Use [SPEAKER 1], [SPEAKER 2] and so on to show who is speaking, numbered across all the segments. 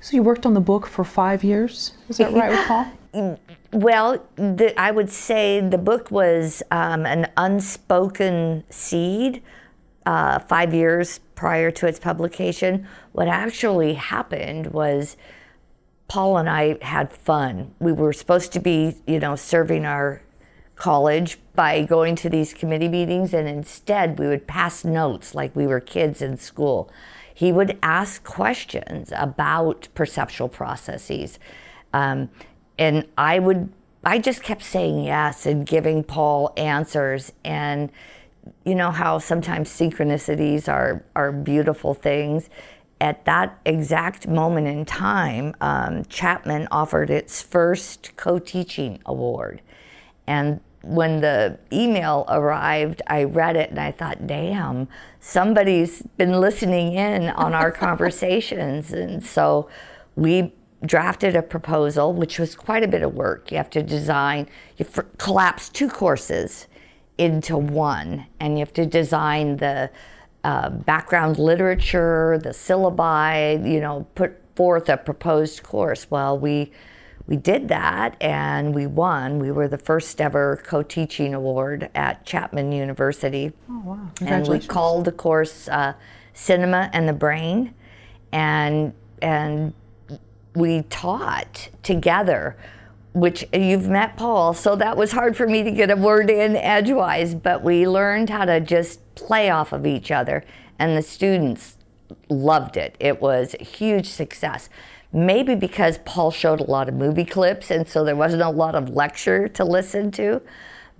[SPEAKER 1] So you worked on the book for five years? Is that right, Paul?
[SPEAKER 2] Well, the, I would say the book was um, an unspoken seed uh, five years prior to its publication. What actually happened was Paul and I had fun. We were supposed to be, you know, serving our college by going to these committee meetings, and instead we would pass notes like we were kids in school. He would ask questions about perceptual processes. Um, and I would, I just kept saying yes and giving Paul answers. And you know how sometimes synchronicities are, are beautiful things. At that exact moment in time, um, Chapman offered its first co teaching award. And when the email arrived, I read it and I thought, damn, somebody's been listening in on our conversations. And so we drafted a proposal, which was quite a bit of work. You have to design, you f- collapse two courses into one, and you have to design the uh, background literature, the syllabi, you know, put forth a proposed course. Well, we we did that and we won. We were the first ever co-teaching award at Chapman University.
[SPEAKER 1] Oh wow!
[SPEAKER 2] And we called the course uh, "Cinema and the Brain," and and we taught together. Which you've met Paul, so that was hard for me to get a word in edgewise, but we learned how to just play off of each other, and the students loved it. It was a huge success maybe because Paul showed a lot of movie clips, and so there wasn't a lot of lecture to listen to.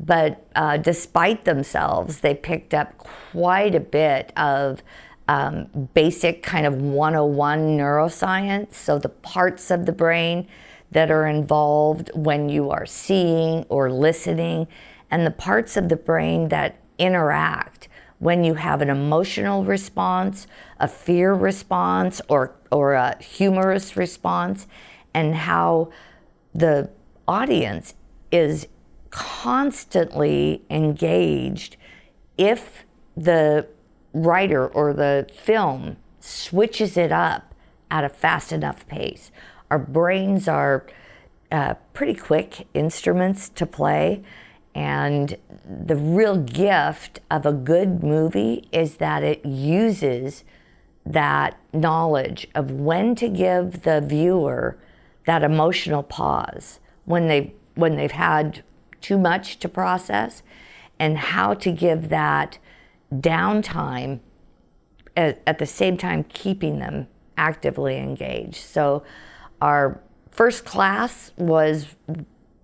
[SPEAKER 2] But uh, despite themselves, they picked up quite a bit of um, basic kind of 101 neuroscience. So, the parts of the brain that are involved when you are seeing or listening, and the parts of the brain that interact when you have an emotional response, a fear response, or, or a humorous response, and how the audience is constantly engaged if the writer or the film switches it up at a fast enough pace. Our brains are uh, pretty quick instruments to play. And the real gift of a good movie is that it uses that knowledge of when to give the viewer that emotional pause when they when they've had too much to process and how to give that downtime at, at the same time keeping them actively engaged. So our first class was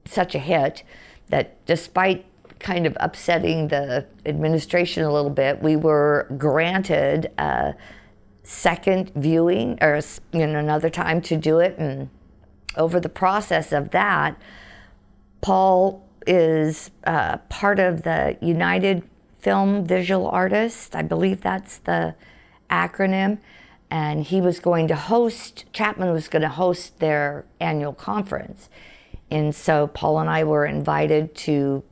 [SPEAKER 2] such a hit that despite kind of upsetting the administration a little bit, we were granted a second viewing or you know, another time to do it. And over the process of that, Paul is uh, part of the United Film Visual Artists. I believe that's the acronym. And he was going to host, Chapman was going to host their annual conference. And so Paul and I were invited to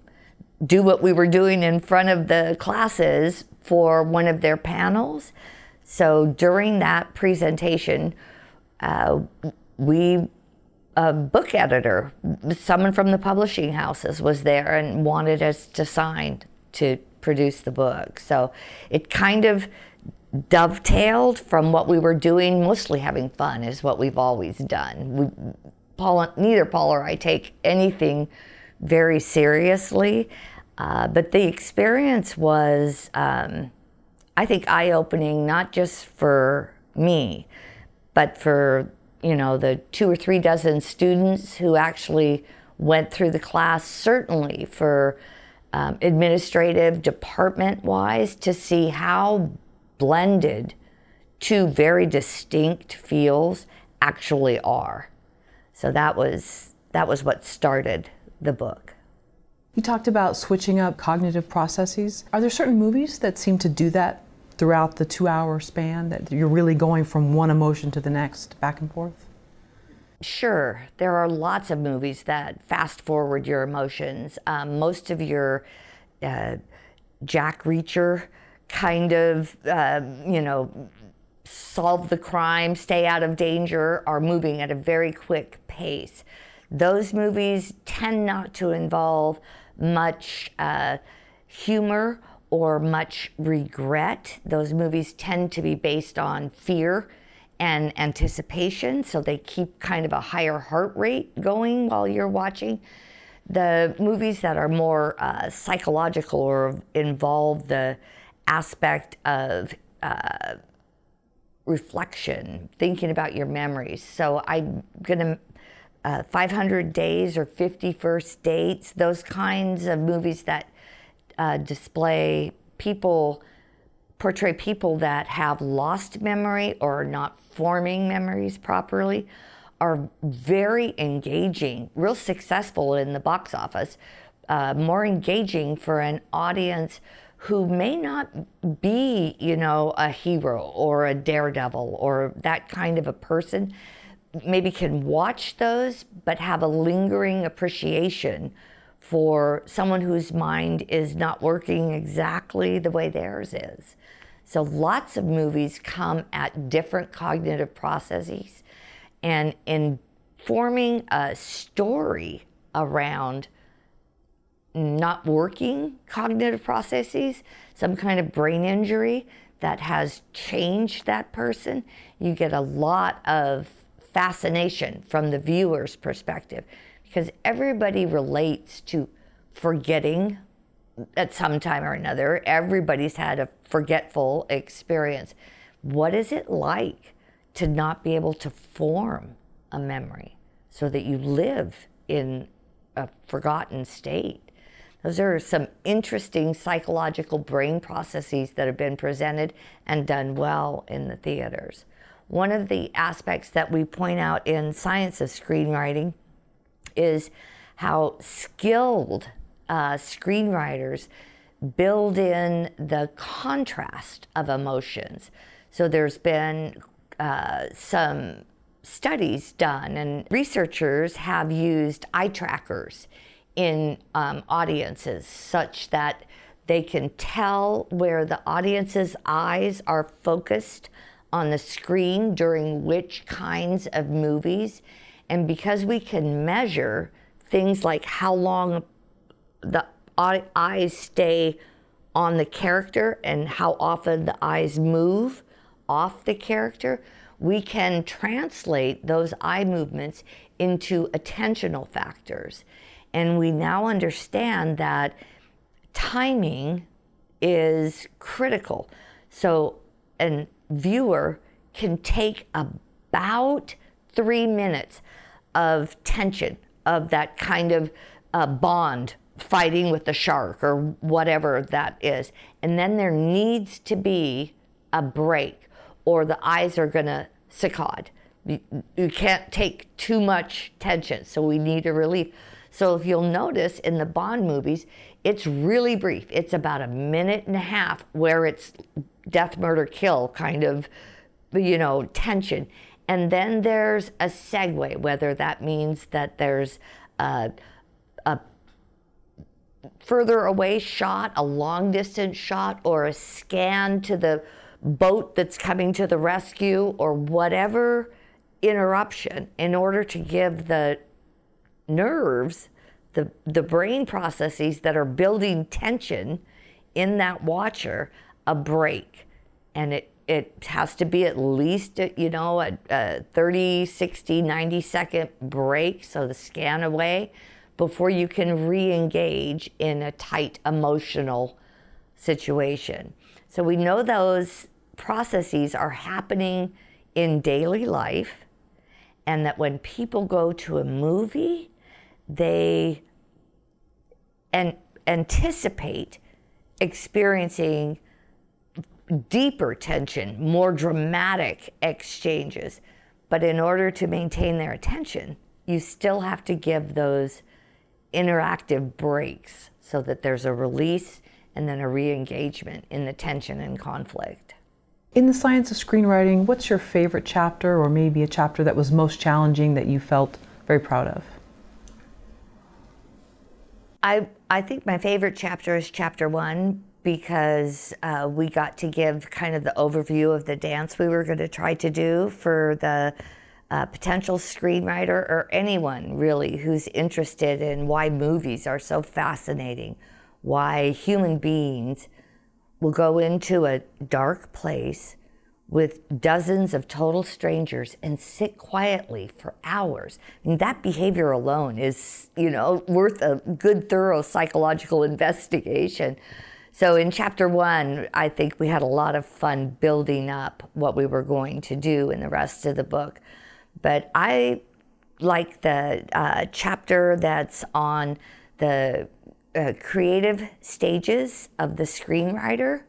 [SPEAKER 2] do what we were doing in front of the classes for one of their panels. So during that presentation, uh, we a book editor, someone from the publishing houses was there and wanted us to sign to produce the book. So it kind of dovetailed from what we were doing, mostly having fun is what we've always done. We, Paul, neither Paul or I take anything very seriously, uh, but the experience was, um, I think, eye-opening not just for me, but for you know the two or three dozen students who actually went through the class. Certainly for um, administrative department-wise, to see how blended two very distinct fields actually are. So that was that was what started the book.
[SPEAKER 1] You talked about switching up cognitive processes. Are there certain movies that seem to do that throughout the two hour span, that you're really going from one emotion to the next, back and forth?
[SPEAKER 2] Sure. There are lots of movies that fast forward your emotions. Um, most of your uh, Jack Reacher kind of, uh, you know, solve the crime, stay out of danger, are moving at a very quick pace. Those movies tend not to involve much uh, humor or much regret. Those movies tend to be based on fear and anticipation, so they keep kind of a higher heart rate going while you're watching. The movies that are more uh, psychological or involve the aspect of uh, reflection, thinking about your memories. So I'm gonna uh, 500 Days or 50 First Dates, those kinds of movies that uh, display people, portray people that have lost memory or not forming memories properly, are very engaging, real successful in the box office, uh, more engaging for an audience who may not be, you know, a hero or a daredevil or that kind of a person, maybe can watch those, but have a lingering appreciation for someone whose mind is not working exactly the way theirs is. So lots of movies come at different cognitive processes and in forming a story around not working cognitive processes, some kind of brain injury that has changed that person, you get a lot of fascination from the viewer's perspective because everybody relates to forgetting at some time or another. Everybody's had a forgetful experience. What is it like to not be able to form a memory so that you live in a forgotten state? Those are some interesting psychological brain processes that have been presented and done well in the theaters. One of the aspects that we point out in Science of Screenwriting is how skilled uh, screenwriters build in the contrast of emotions. So there's been uh, some studies done, and researchers have used eye trackers in um, audiences such that they can tell where the audience's eyes are focused on the screen during which kinds of movies. And because we can measure things like how long the eyes stay on the character and how often the eyes move off the character, we can translate those eye movements into attentional factors. And we now understand that timing is critical. So, a viewer can take about three minutes of tension, of that kind of uh, bond fighting with the shark or whatever that is. And then there needs to be a break, or the eyes are going to saccade. You, you can't take too much tension, so we need a relief. So if you'll notice in the Bond movies, it's really brief. It's about a minute and a half where it's death, murder, kill kind of, you know, tension. And then there's a segue, whether that means that there's a, a further away shot, a long distance shot, or a scan to the boat that's coming to the rescue, or whatever interruption in order to give the nerves, the, the brain processes that are building tension in that watcher, a break. And it, it has to be at least, uh, you know, a, a 30, 60, 90 second break, so the scan away, before you can re engage in a tight emotional situation. So we know those processes are happening in daily life, and that when people go to a movie, they an- anticipate experiencing deeper tension, more dramatic exchanges. But in order to maintain their attention, you still have to give those interactive breaks so that there's a release and then a re engagement in the tension and conflict.
[SPEAKER 1] In the science of screenwriting, what's your favorite chapter, or maybe a chapter that was most challenging that you felt very proud of?
[SPEAKER 2] I, I think my favorite chapter is chapter one because uh, we got to give kind of the overview of the dance we were going to try to do for the uh, potential screenwriter or anyone really who's interested in why movies are so fascinating, why human beings will go into a dark place with dozens of total strangers and sit quietly for hours. Mean, that behavior alone is, you know, worth a good, thorough psychological investigation. So in chapter one, I think we had a lot of fun building up what we were going to do in the rest of the book. But I like the uh, chapter that's on the uh, creative stages of the screenwriter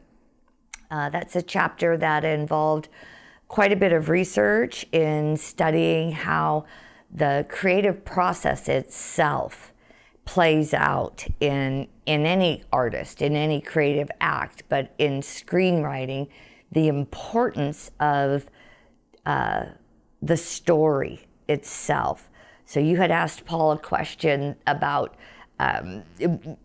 [SPEAKER 2] uh, that's a chapter that involved quite a bit of research in studying how the creative process itself plays out in in any artist, in any creative act, but in screenwriting, the importance of uh, the story itself. So you had asked Paul a question about um,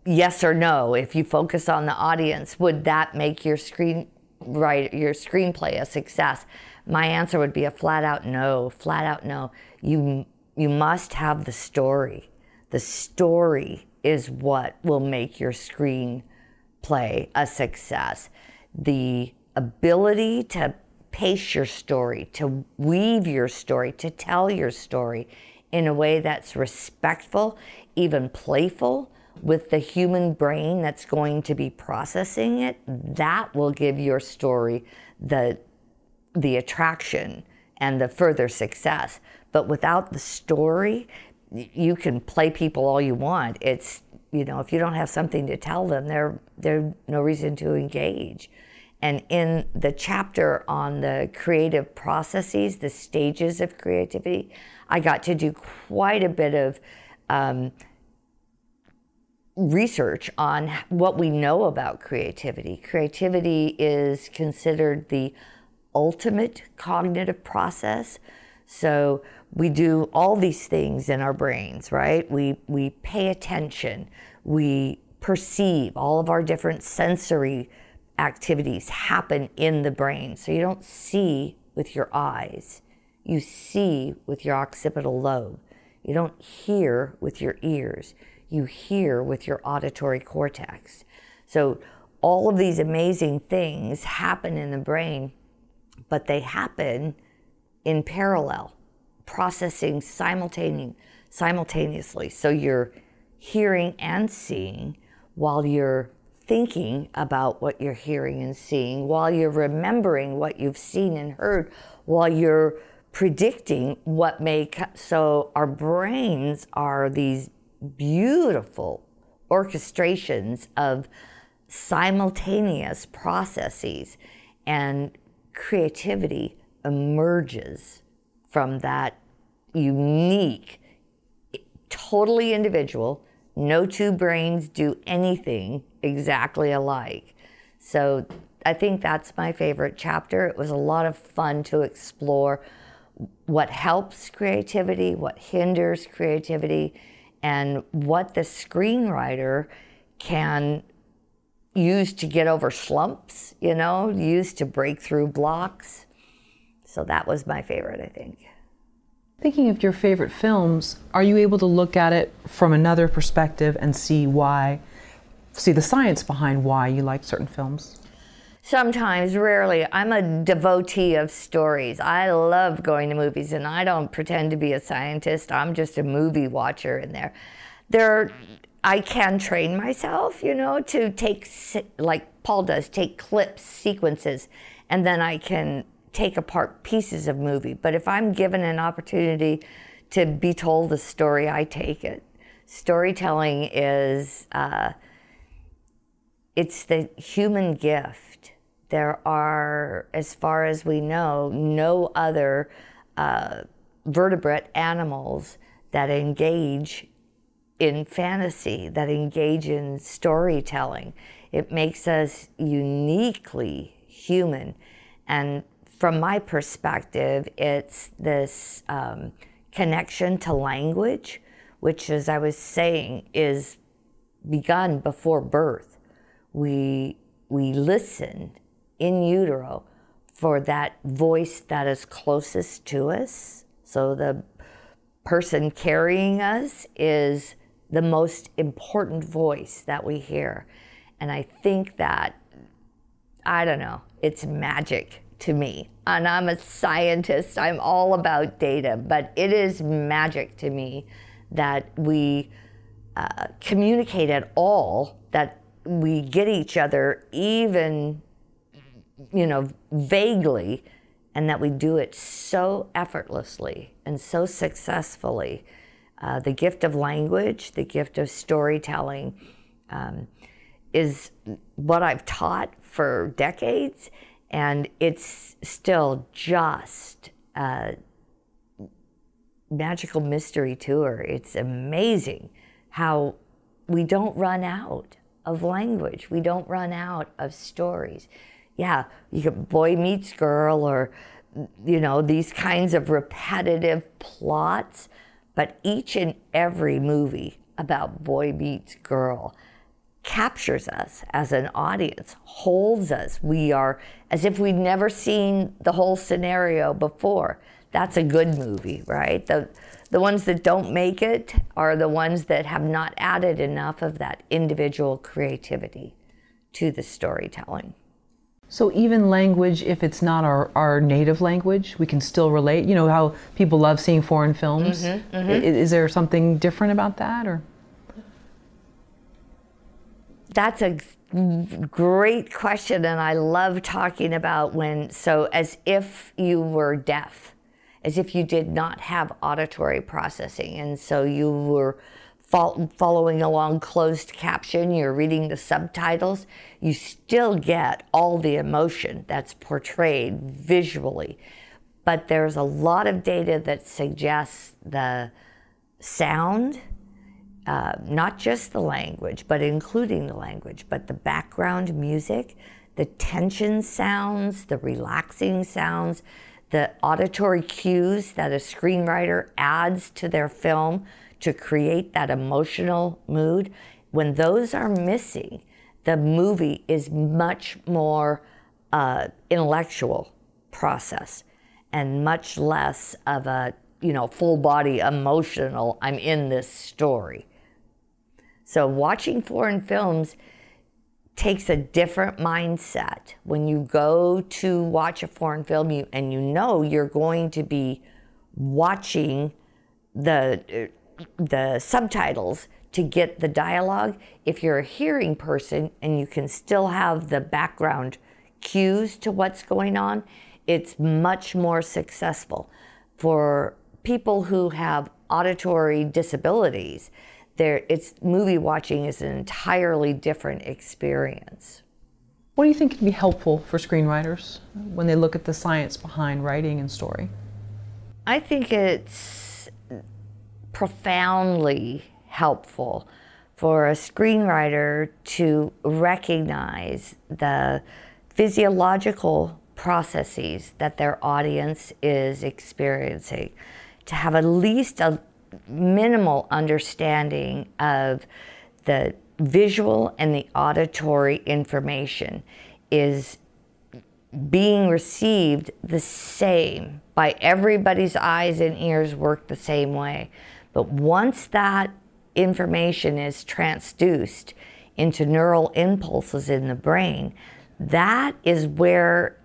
[SPEAKER 2] yes or no. If you focus on the audience, would that make your screen write your screenplay a success? My answer would be a flat out no, flat out no. You you must have the story. The story is what will make your screenplay a success. The ability to pace your story, to weave your story, to tell your story in a way that's respectful, even playful, with the human brain that's going to be processing it, that will give your story the, the attraction and the further success. But without the story, you can play people all you want. It's, you know, if you don't have something to tell them, there, there's no reason to engage. And in the chapter on the creative processes, the stages of creativity, I got to do quite a bit of um, research on what we know about creativity. Creativity is considered the ultimate cognitive process. So we do all these things in our brains, right? We we pay attention, we perceive all of our different sensory activities happen in the brain. So you don't see with your eyes. You see with your occipital lobe. You don't hear with your ears you hear with your auditory cortex. So, all of these amazing things happen in the brain, but they happen in parallel, processing simultaneously. simultaneously. So, you're hearing and seeing while you're thinking about what you're hearing and seeing, while you're remembering what you've seen and heard, while you're predicting what may. come. So, our brains are these beautiful orchestrations of simultaneous processes and creativity emerges from that unique, totally individual, no two brains do anything exactly alike. So I think that's my favorite chapter. It was a lot of fun to explore what helps creativity, what hinders creativity, and what the screenwriter can use to get over slumps, you know, use to break through blocks. So that was my favorite, I think.
[SPEAKER 1] Thinking of your favorite films, are you able to look at it from another perspective and see why, see the science behind why you like certain films?
[SPEAKER 2] Sometimes, rarely. I'm a devotee of stories. I love going to movies, and I don't pretend to be a scientist. I'm just a movie watcher in there. There, I can train myself, you know, to take like Paul does, take clips, sequences, and then I can take apart pieces of movie. But if I'm given an opportunity to be told a story, I take it. Storytelling is uh, it's the human gift there are, as far as we know, no other uh, vertebrate animals that engage in fantasy, that engage in storytelling. It makes us uniquely human. And from my perspective, it's this um, connection to language, which, as I was saying, is begun before birth. We we listen in utero for that voice that is closest to us. So the person carrying us is the most important voice that we hear. And I think that, I don't know, it's magic to me. And I'm a scientist, I'm all about data, but it is magic to me that we uh, communicate at all, that we get each other even, you know, vaguely, and that we do it so effortlessly and so successfully. Uh, the gift of language, the gift of storytelling, um, is what I've taught for decades, and it's still just a magical mystery tour. It's amazing how we don't run out of language. We don't run out of stories. Yeah, you get boy meets girl or, you know, these kinds of repetitive plots, but each and every movie about boy meets girl captures us as an audience, holds us. We are as if we'd never seen the whole scenario before. That's a good movie, right? The the ones that don't make it are the ones that have not added enough of that individual creativity to the storytelling.
[SPEAKER 1] So even language, if it's not our, our native language, we can still relate. You know how people love seeing foreign films. Mm-hmm, mm-hmm. Is, is there something different about that, or?
[SPEAKER 2] That's a great question, and I love talking about when. So, as if you were deaf as if you did not have auditory processing. And so you were following along closed caption, you're reading the subtitles, you still get all the emotion that's portrayed visually. But there's a lot of data that suggests the sound, uh, not just the language, but including the language, but the background music, the tension sounds, the relaxing sounds, the auditory cues that a screenwriter adds to their film to create that emotional mood, when those are missing, the movie is much more uh, intellectual process and much less of a you know full body emotional i'm in this story so watching foreign films takes a different mindset. When you go to watch a foreign film you, and you know you're going to be watching the uh, the subtitles to get the dialogue if you're a hearing person and you can still have the background cues to what's going on it's much more successful. For people who have auditory disabilities there it's movie watching is an entirely different experience.
[SPEAKER 1] What do you think can be helpful for screenwriters when they look at the science behind writing and story?
[SPEAKER 2] I think it's profoundly helpful for a screenwriter to recognize the physiological processes that their audience is experiencing, to have at least a minimal understanding of the visual and the auditory information is being received the same by everybody's eyes and ears work the same way. But once that information is transduced into neural impulses in the brain, that is where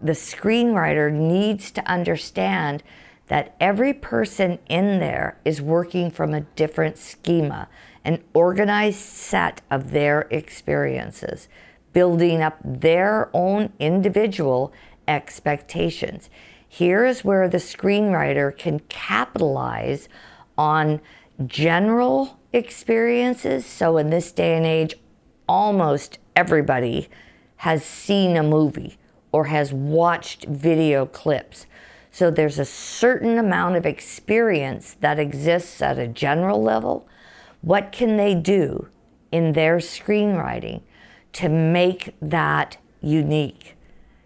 [SPEAKER 2] the screenwriter needs to understand that every person in there is working from a different schema, an organized set of their experiences, building up their own individual expectations. Here is where the screenwriter can capitalize on general experiences. So, in this day and age, almost everybody has seen a movie or has watched video clips. So there's a certain amount of experience that exists at a general level. What can they do in their screenwriting to make that unique,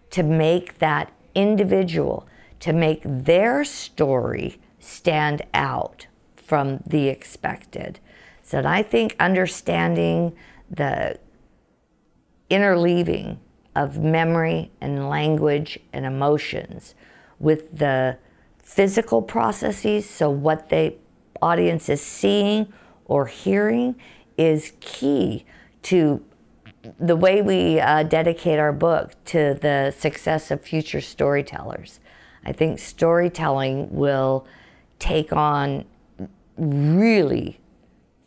[SPEAKER 2] to make that individual, to make their story stand out from the expected? So I think understanding the interleaving of memory and language and emotions with the physical processes. So, what the audience is seeing or hearing is key to the way we uh, dedicate our book to the success of future storytellers. I think storytelling will take on really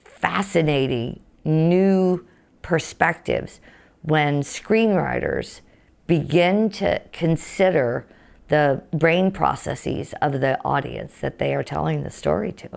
[SPEAKER 2] fascinating new perspectives when screenwriters begin to consider the brain processes of the audience that they are telling the story to.